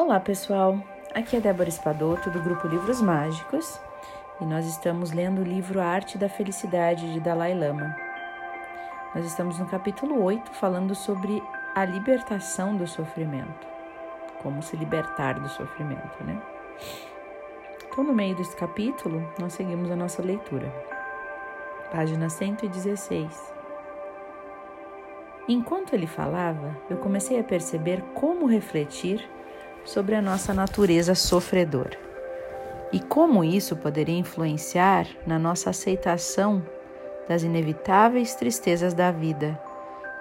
Olá pessoal, aqui é Débora Espadoto do grupo Livros Mágicos e nós estamos lendo o livro A Arte da Felicidade de Dalai Lama. Nós estamos no capítulo 8 falando sobre a libertação do sofrimento, como se libertar do sofrimento, né? Então, no meio desse capítulo, nós seguimos a nossa leitura. Página 116. Enquanto ele falava, eu comecei a perceber como refletir sobre a nossa natureza sofredora. E como isso poderia influenciar na nossa aceitação das inevitáveis tristezas da vida?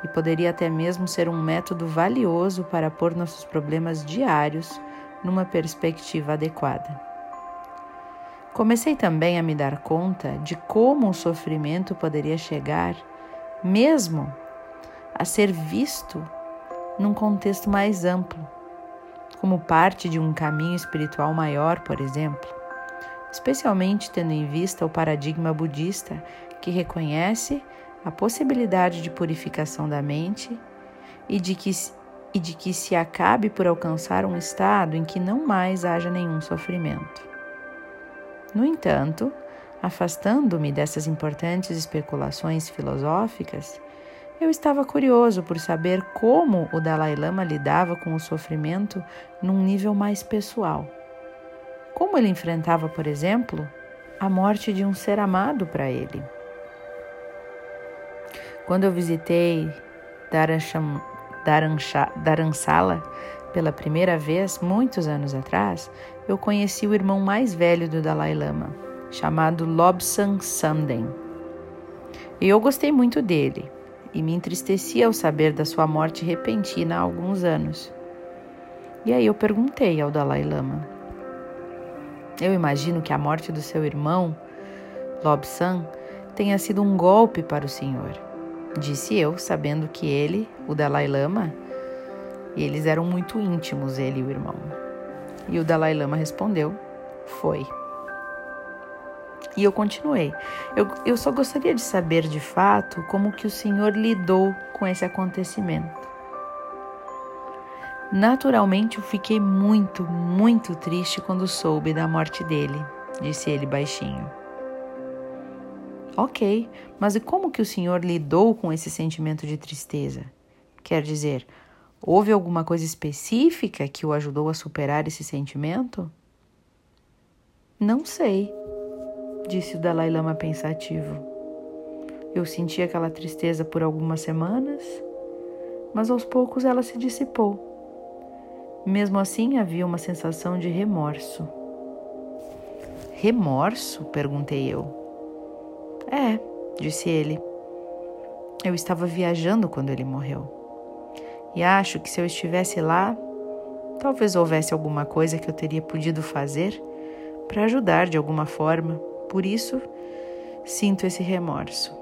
E poderia até mesmo ser um método valioso para pôr nossos problemas diários numa perspectiva adequada. Comecei também a me dar conta de como o sofrimento poderia chegar, mesmo a ser visto num contexto mais amplo como parte de um caminho espiritual maior, por exemplo, especialmente tendo em vista o paradigma budista que reconhece a possibilidade de purificação da mente e de que, e de que se acabe por alcançar um estado em que não mais haja nenhum sofrimento. No entanto, afastando-me dessas importantes especulações filosóficas, eu estava curioso por saber como o Dalai Lama lidava com o sofrimento num nível mais pessoal. Como ele enfrentava, por exemplo, a morte de um ser amado para ele. Quando eu visitei Dharansala pela primeira vez, muitos anos atrás, eu conheci o irmão mais velho do Dalai Lama, chamado Lobsang Samden. E eu gostei muito dele e me entristecia ao saber da sua morte repentina há alguns anos. E aí eu perguntei ao Dalai Lama: Eu imagino que a morte do seu irmão, Lobsang, tenha sido um golpe para o senhor. Disse eu, sabendo que ele, o Dalai Lama, eles eram muito íntimos, ele e o irmão. E o Dalai Lama respondeu: Foi. E eu continuei. Eu, eu só gostaria de saber de fato como que o Senhor lidou com esse acontecimento. Naturalmente eu fiquei muito, muito triste quando soube da morte dele, disse ele baixinho. Ok, mas e como que o Senhor lidou com esse sentimento de tristeza? Quer dizer, houve alguma coisa específica que o ajudou a superar esse sentimento? Não sei, disse o Dalai Lama pensativo. Eu senti aquela tristeza por algumas semanas, mas aos poucos ela se dissipou. Mesmo assim, havia uma sensação de remorso. Remorso? perguntei eu. É, disse ele. Eu estava viajando quando ele morreu. E acho que se eu estivesse lá, talvez houvesse alguma coisa que eu teria podido fazer para ajudar de alguma forma. Por isso, sinto esse remorso.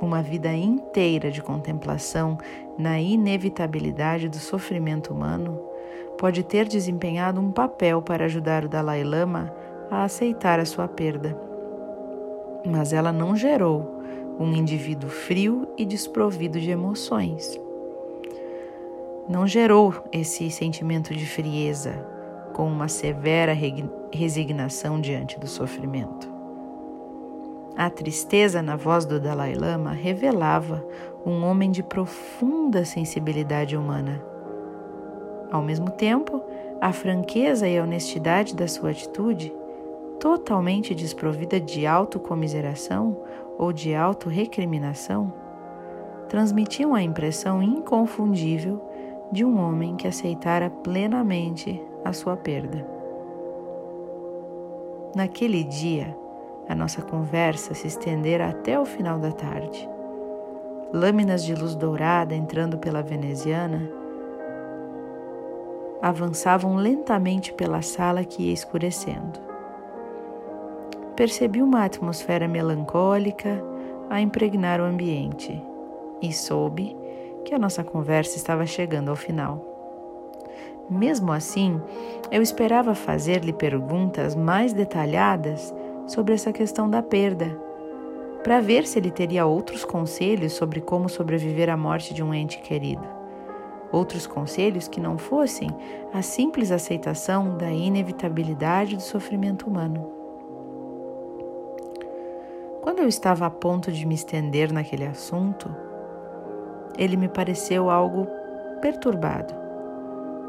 Uma vida inteira de contemplação na inevitabilidade do sofrimento humano pode ter desempenhado um papel para ajudar o Dalai Lama a aceitar a sua perda. Mas ela não gerou um indivíduo frio e desprovido de emoções. Não gerou esse sentimento de frieza, com uma severa resignação diante do sofrimento. A tristeza na voz do Dalai Lama revelava um homem de profunda sensibilidade humana. Ao mesmo tempo, a franqueza e a honestidade da sua atitude, totalmente desprovida de autocomiseração ou de autorrecriminação, transmitiam a impressão inconfundível de um homem que aceitara plenamente a sua perda. Naquele dia, a nossa conversa se estendera até o final da tarde. Lâminas de luz dourada entrando pela veneziana avançavam lentamente pela sala que ia escurecendo. Percebi uma atmosfera melancólica a impregnar o ambiente e soube que a nossa conversa estava chegando ao final. Mesmo assim, eu esperava fazer-lhe perguntas mais detalhadas sobre essa questão da perda, para ver se ele teria outros conselhos sobre como sobreviver à morte de um ente querido. outros conselhos que não fossem a simples aceitação da inevitabilidade do sofrimento humano. Quando eu estava a ponto de me estender naquele assunto, ele me pareceu algo perturbado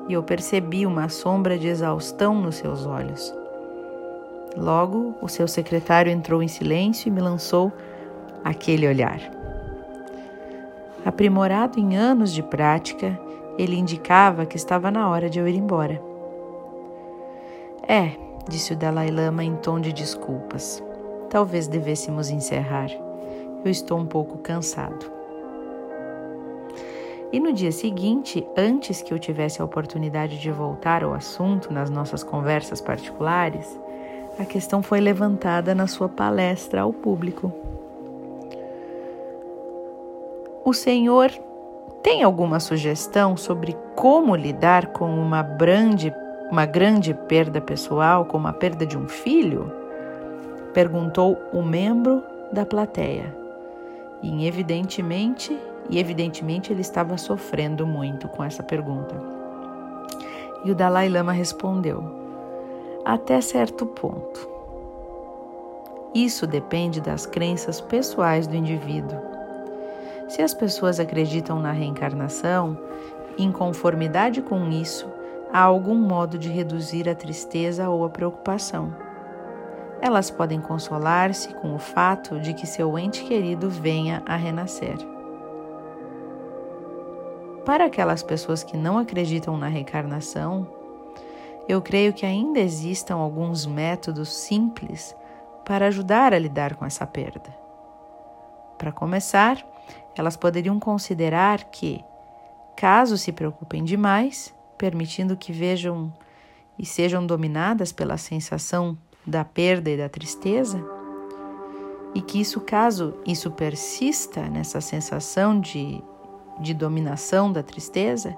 e eu percebi uma sombra de exaustão nos seus olhos. Logo, o seu secretário entrou em silêncio e me lançou aquele olhar. Aprimorado em anos de prática, ele indicava que estava na hora de eu ir embora. É, disse o Dalai Lama em tom de desculpas. Talvez devêssemos encerrar. Eu estou um pouco cansado. E no dia seguinte, antes que eu tivesse a oportunidade de voltar ao assunto nas nossas conversas particulares, a questão foi levantada na sua palestra ao público. O Senhor tem alguma sugestão sobre como lidar com uma grande, uma grande perda pessoal, como a perda de um filho? Perguntou o membro da plateia. E evidentemente, e evidentemente ele estava sofrendo muito com essa pergunta. E o Dalai Lama respondeu: Até certo ponto. Isso depende das crenças pessoais do indivíduo se as pessoas acreditam na reencarnação, em conformidade com isso, há algum modo de reduzir a tristeza ou a preocupação. Elas podem consolar-se com o fato de que seu ente querido venha a renascer. Para aquelas pessoas que não acreditam na reencarnação, eu creio que ainda existam alguns métodos simples para ajudar a lidar com essa perda. Para começar, elas poderiam considerar que, caso se preocupem demais, permitindo que vejam e sejam dominadas pela sensação da perda e da tristeza, e que isso, caso isso persista nessa sensação de, de dominação da tristeza,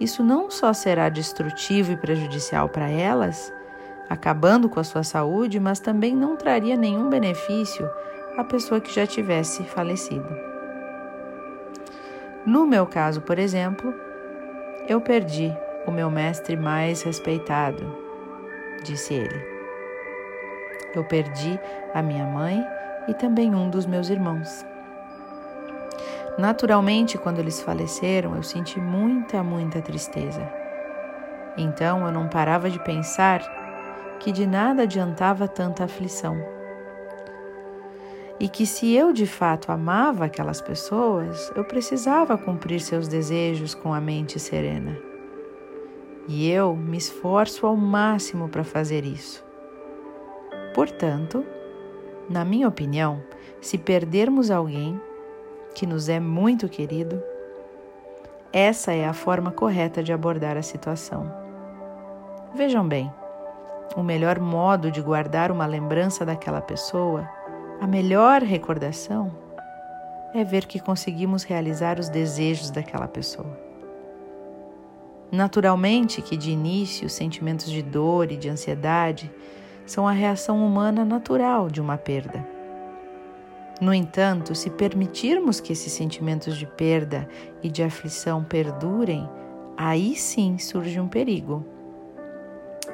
isso não só será destrutivo e prejudicial para elas, acabando com a sua saúde, mas também não traria nenhum benefício à pessoa que já tivesse falecido. No meu caso, por exemplo, eu perdi o meu mestre mais respeitado, disse ele. Eu perdi a minha mãe e também um dos meus irmãos. Naturalmente, quando eles faleceram, eu senti muita, muita tristeza. Então eu não parava de pensar que de nada adiantava tanta aflição e que se eu de fato amava aquelas pessoas, eu precisava cumprir seus desejos com a mente serena. E eu me esforço ao máximo para fazer isso. Portanto, na minha opinião, se perdermos alguém que nos é muito querido, essa é a forma correta de abordar a situação. Vejam bem, o melhor modo de guardar uma lembrança daquela pessoa a melhor recordação é ver que conseguimos realizar os desejos daquela pessoa. Naturalmente que de início sentimentos de dor e de ansiedade são a reação humana natural de uma perda. No entanto, se permitirmos que esses sentimentos de perda e de aflição perdurem, aí sim surge um perigo.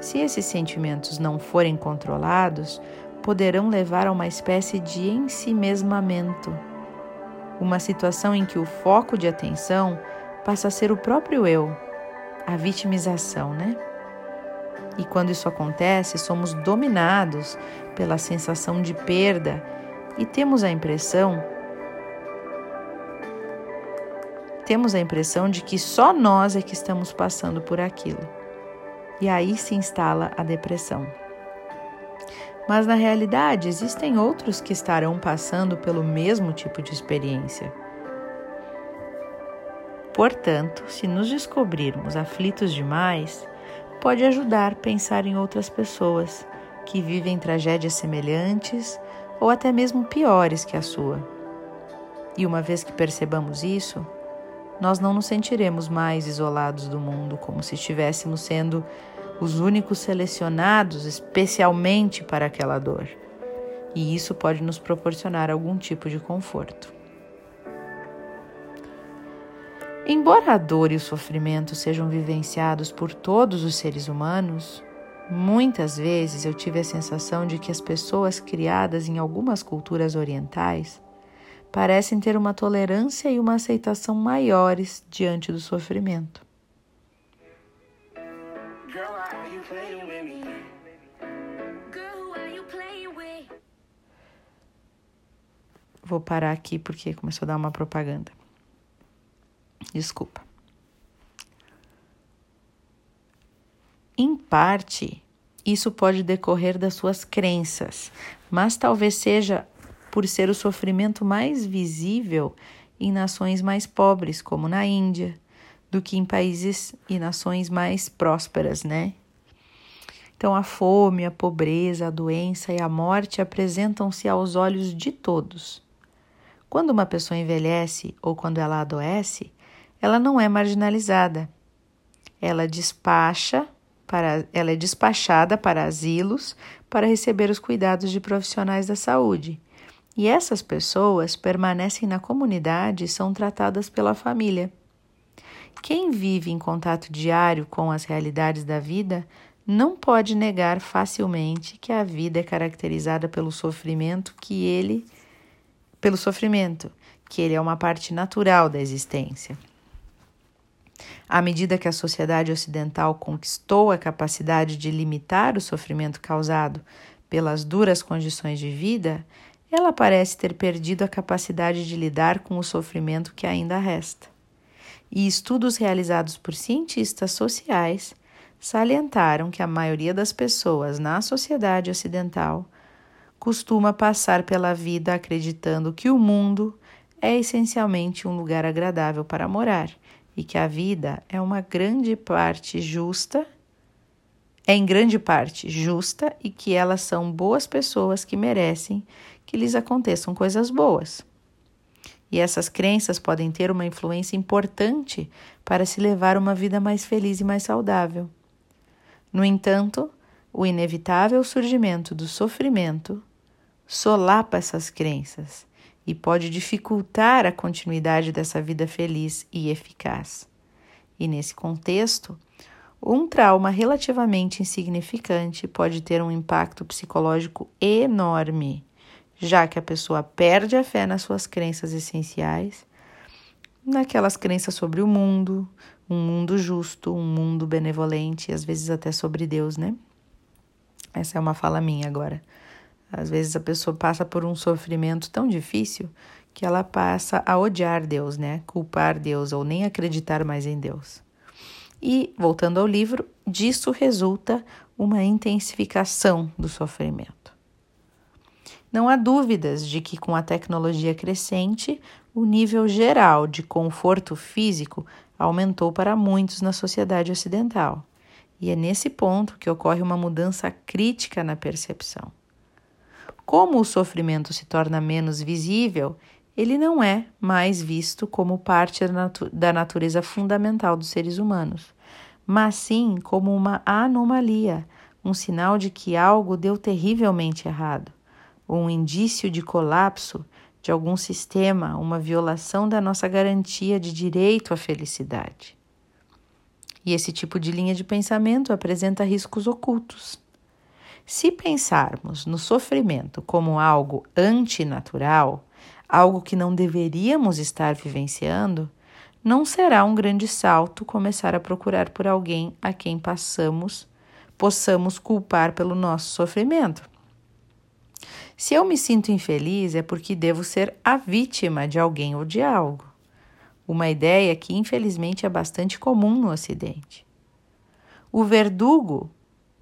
Se esses sentimentos não forem controlados, poderão levar a uma espécie de ensimesmamento, uma situação em que o foco de atenção passa a ser o próprio eu, a vitimização, né? E quando isso acontece, somos dominados pela sensação de perda e temos a impressão temos a impressão de que só nós é que estamos passando por aquilo. E aí se instala a depressão. Mas na realidade, existem outros que estarão passando pelo mesmo tipo de experiência. Portanto, se nos descobrirmos aflitos demais, pode ajudar a pensar em outras pessoas que vivem tragédias semelhantes ou até mesmo piores que a sua. E uma vez que percebamos isso, nós não nos sentiremos mais isolados do mundo, como se estivéssemos sendo os únicos selecionados especialmente para aquela dor. E isso pode nos proporcionar algum tipo de conforto. Embora a dor e o sofrimento sejam vivenciados por todos os seres humanos, muitas vezes eu tive a sensação de que as pessoas criadas em algumas culturas orientais parecem ter uma tolerância e uma aceitação maiores diante do sofrimento. Vou parar aqui porque começou a dar uma propaganda. Desculpa. Em parte, isso pode decorrer das suas crenças, mas talvez seja por ser o sofrimento mais visível em nações mais pobres, como na Índia, do que em países e nações mais prósperas, né? Então, a fome, a pobreza, a doença e a morte apresentam-se aos olhos de todos. Quando uma pessoa envelhece ou quando ela adoece, ela não é marginalizada. Ela despacha para ela é despachada para asilos para receber os cuidados de profissionais da saúde. E essas pessoas permanecem na comunidade e são tratadas pela família. Quem vive em contato diário com as realidades da vida não pode negar facilmente que a vida é caracterizada pelo sofrimento que ele pelo sofrimento, que ele é uma parte natural da existência. À medida que a sociedade ocidental conquistou a capacidade de limitar o sofrimento causado pelas duras condições de vida, ela parece ter perdido a capacidade de lidar com o sofrimento que ainda resta. E estudos realizados por cientistas sociais salientaram que a maioria das pessoas na sociedade ocidental costuma passar pela vida acreditando que o mundo é essencialmente um lugar agradável para morar e que a vida é uma grande parte justa, é em grande parte justa e que elas são boas pessoas que merecem que lhes aconteçam coisas boas. E essas crenças podem ter uma influência importante para se levar uma vida mais feliz e mais saudável. No entanto, o inevitável surgimento do sofrimento solapa essas crenças e pode dificultar a continuidade dessa vida feliz e eficaz. E nesse contexto, um trauma relativamente insignificante pode ter um impacto psicológico enorme, já que a pessoa perde a fé nas suas crenças essenciais, naquelas crenças sobre o mundo, um mundo justo, um mundo benevolente, às vezes até sobre Deus, né? Essa é uma fala minha agora. Às vezes a pessoa passa por um sofrimento tão difícil que ela passa a odiar Deus, né? Culpar Deus ou nem acreditar mais em Deus. E, voltando ao livro, disso resulta uma intensificação do sofrimento. Não há dúvidas de que, com a tecnologia crescente, o nível geral de conforto físico aumentou para muitos na sociedade ocidental. E é nesse ponto que ocorre uma mudança crítica na percepção. Como o sofrimento se torna menos visível, ele não é mais visto como parte da natureza fundamental dos seres humanos, mas sim como uma anomalia, um sinal de que algo deu terrivelmente errado, um indício de colapso de algum sistema, uma violação da nossa garantia de direito à felicidade. E esse tipo de linha de pensamento apresenta riscos ocultos. Se pensarmos no sofrimento como algo antinatural, algo que não deveríamos estar vivenciando, não será um grande salto começar a procurar por alguém a quem passamos, possamos culpar pelo nosso sofrimento. Se eu me sinto infeliz é porque devo ser a vítima de alguém ou de algo. Uma ideia que infelizmente é bastante comum no Ocidente. O verdugo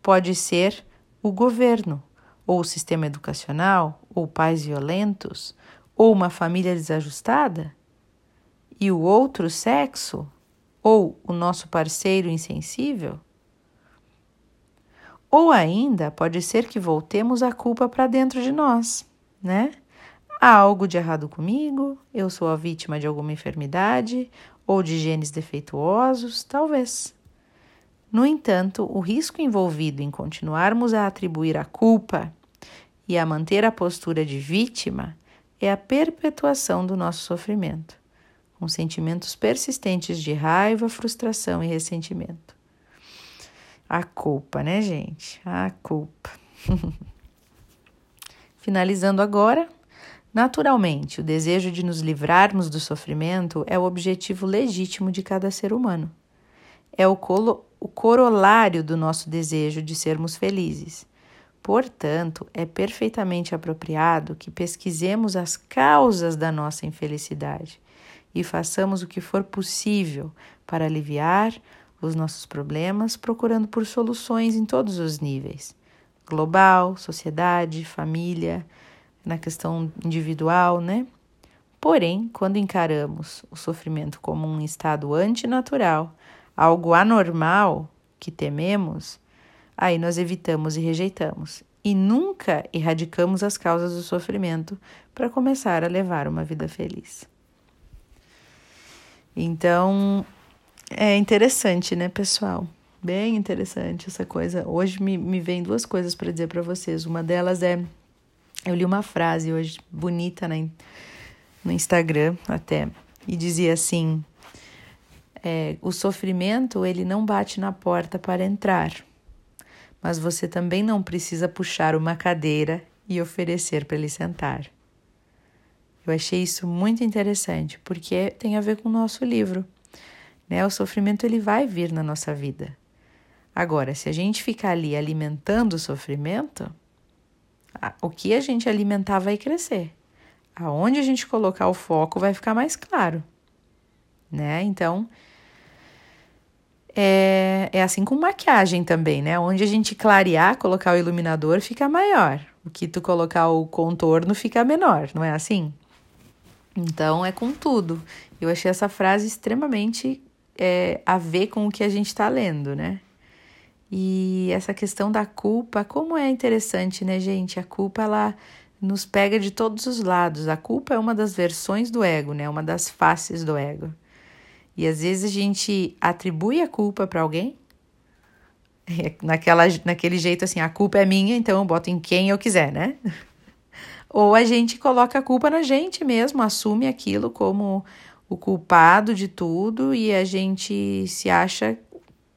pode ser o governo, ou o sistema educacional, ou pais violentos, ou uma família desajustada? E o outro sexo, ou o nosso parceiro insensível? Ou ainda pode ser que voltemos a culpa para dentro de nós, né? Há algo de errado comigo? Eu sou a vítima de alguma enfermidade ou de genes defeituosos? Talvez. No entanto, o risco envolvido em continuarmos a atribuir a culpa e a manter a postura de vítima é a perpetuação do nosso sofrimento, com sentimentos persistentes de raiva, frustração e ressentimento. A culpa, né, gente? A culpa. Finalizando agora, naturalmente, o desejo de nos livrarmos do sofrimento é o objetivo legítimo de cada ser humano. É o, colo o corolário do nosso desejo de sermos felizes. Portanto, é perfeitamente apropriado que pesquisemos as causas da nossa infelicidade e façamos o que for possível para aliviar os nossos problemas, procurando por soluções em todos os níveis global, sociedade, família, na questão individual, né? Porém, quando encaramos o sofrimento como um estado antinatural, algo anormal que tememos, aí nós evitamos e rejeitamos. E nunca erradicamos as causas do sofrimento para começar a levar uma vida feliz. Então, é interessante, né, pessoal? Bem interessante essa coisa. Hoje me, me vem duas coisas para dizer para vocês. Uma delas é. Eu li uma frase hoje bonita né, no Instagram até, e dizia assim: é, o sofrimento ele não bate na porta para entrar, mas você também não precisa puxar uma cadeira e oferecer para ele sentar. Eu achei isso muito interessante, porque tem a ver com o nosso livro. Né? O sofrimento ele vai vir na nossa vida. Agora, se a gente ficar ali alimentando o sofrimento, o que a gente alimentar vai crescer. Aonde a gente colocar o foco vai ficar mais claro, né? Então, é, é assim com maquiagem também, né? Onde a gente clarear, colocar o iluminador, fica maior. O que tu colocar o contorno fica menor, não é assim? Então é com tudo. Eu achei essa frase extremamente é, a ver com o que a gente está lendo, né? E essa questão da culpa, como é interessante, né, gente? A culpa ela nos pega de todos os lados. A culpa é uma das versões do ego, né? Uma das faces do ego. E às vezes a gente atribui a culpa para alguém, naquela, naquele jeito assim, a culpa é minha, então eu boto em quem eu quiser, né? Ou a gente coloca a culpa na gente mesmo, assume aquilo como o culpado de tudo e a gente se acha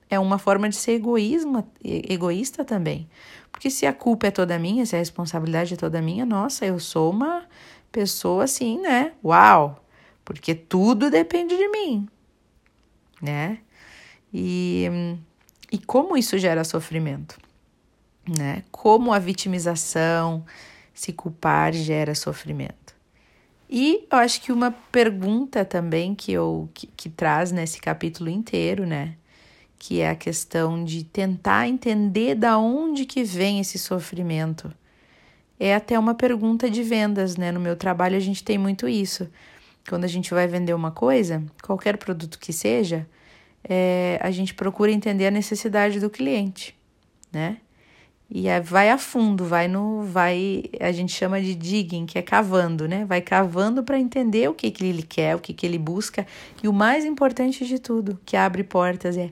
é uma forma de ser egoísmo, egoísta também. Porque se a culpa é toda minha, se a responsabilidade é toda minha, nossa, eu sou uma pessoa assim, né? Uau! Porque tudo depende de mim, né? E, e como isso gera sofrimento, né? Como a vitimização, se culpar gera sofrimento. E eu acho que uma pergunta também que eu que, que traz nesse capítulo inteiro, né? Que é a questão de tentar entender da onde que vem esse sofrimento. É até uma pergunta de vendas, né? No meu trabalho a gente tem muito isso. Quando a gente vai vender uma coisa, qualquer produto que seja, é, a gente procura entender a necessidade do cliente, né? E vai a fundo, vai no, vai, a gente chama de digging, que é cavando, né? Vai cavando para entender o que, que ele quer, o que, que ele busca. E o mais importante de tudo, que abre portas, é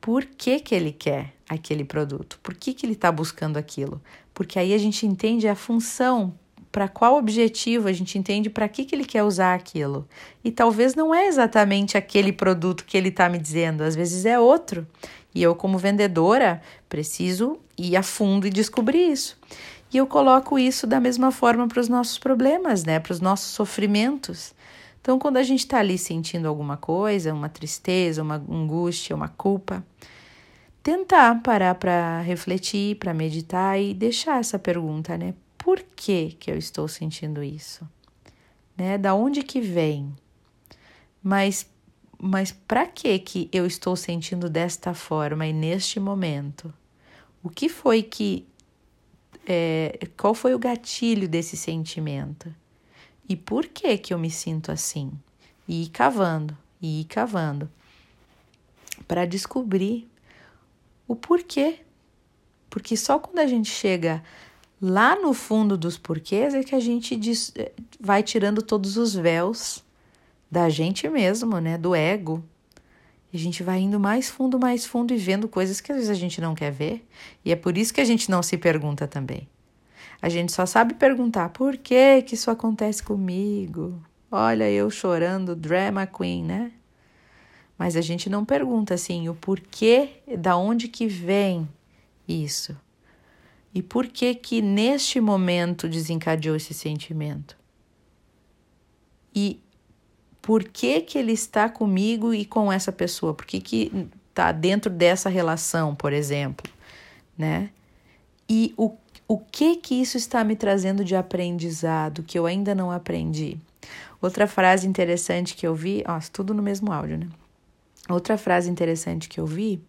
por que, que ele quer aquele produto, por que, que ele está buscando aquilo. Porque aí a gente entende a função, para qual objetivo, a gente entende para que, que ele quer usar aquilo. E talvez não é exatamente aquele produto que ele está me dizendo, às vezes é outro. E eu, como vendedora, preciso ir a fundo e descobrir isso. E eu coloco isso da mesma forma para os nossos problemas, né? Para os nossos sofrimentos. Então, quando a gente está ali sentindo alguma coisa, uma tristeza, uma angústia, uma culpa, tentar parar para refletir, para meditar e deixar essa pergunta, né? Por que que eu estou sentindo isso? Né? Da onde que vem? Mas mas para que que eu estou sentindo desta forma e neste momento? O que foi que é, qual foi o gatilho desse sentimento? E por que que eu me sinto assim? E ir cavando, e ir cavando para descobrir o porquê. Porque só quando a gente chega lá no fundo dos porquês é que a gente diz, vai tirando todos os véus da gente mesmo, né? Do ego. E a gente vai indo mais fundo, mais fundo e vendo coisas que às vezes a gente não quer ver. E é por isso que a gente não se pergunta também. A gente só sabe perguntar por que que isso acontece comigo. olha eu chorando, drama queen, né? Mas a gente não pergunta assim o porquê, da onde que vem isso? E por que que neste momento desencadeou esse sentimento? E por que que ele está comigo e com essa pessoa? Por que que tá dentro dessa relação, por exemplo, né? E o, o que que isso está me trazendo de aprendizado que eu ainda não aprendi? Outra frase interessante que eu vi, ó, tudo no mesmo áudio, né? Outra frase interessante que eu vi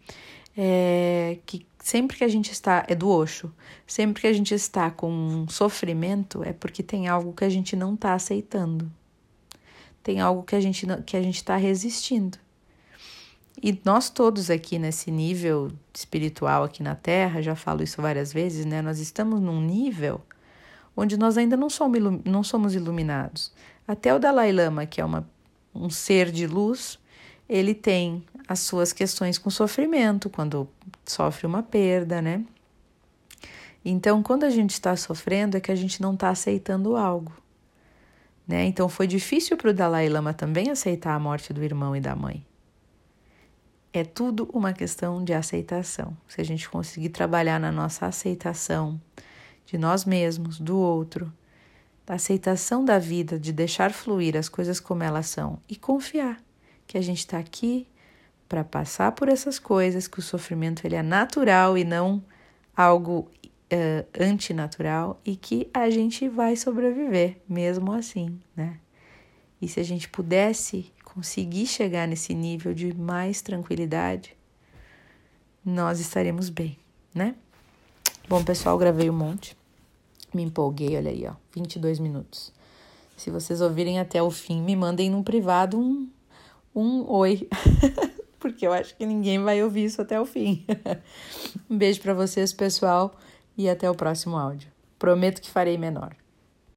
é que sempre que a gente está, é do Osho, sempre que a gente está com um sofrimento é porque tem algo que a gente não está aceitando. Tem algo que a gente que a gente está resistindo. E nós todos aqui nesse nível espiritual aqui na Terra, já falo isso várias vezes, né? Nós estamos num nível onde nós ainda não somos, não somos iluminados. Até o Dalai Lama, que é uma, um ser de luz, ele tem as suas questões com sofrimento, quando sofre uma perda, né? Então, quando a gente está sofrendo, é que a gente não está aceitando algo. Né? Então, foi difícil para o Dalai Lama também aceitar a morte do irmão e da mãe. É tudo uma questão de aceitação. Se a gente conseguir trabalhar na nossa aceitação de nós mesmos, do outro, da aceitação da vida, de deixar fluir as coisas como elas são e confiar que a gente está aqui para passar por essas coisas, que o sofrimento ele é natural e não algo uh, antinatural e que a gente vai sobreviver mesmo assim, né? E se a gente pudesse conseguir chegar nesse nível de mais tranquilidade, nós estaremos bem, né? Bom, pessoal, gravei um monte. Me empolguei, olha aí, ó, 22 minutos. Se vocês ouvirem até o fim, me mandem no privado um um oi, porque eu acho que ninguém vai ouvir isso até o fim. um beijo para vocês, pessoal, e até o próximo áudio. Prometo que farei menor.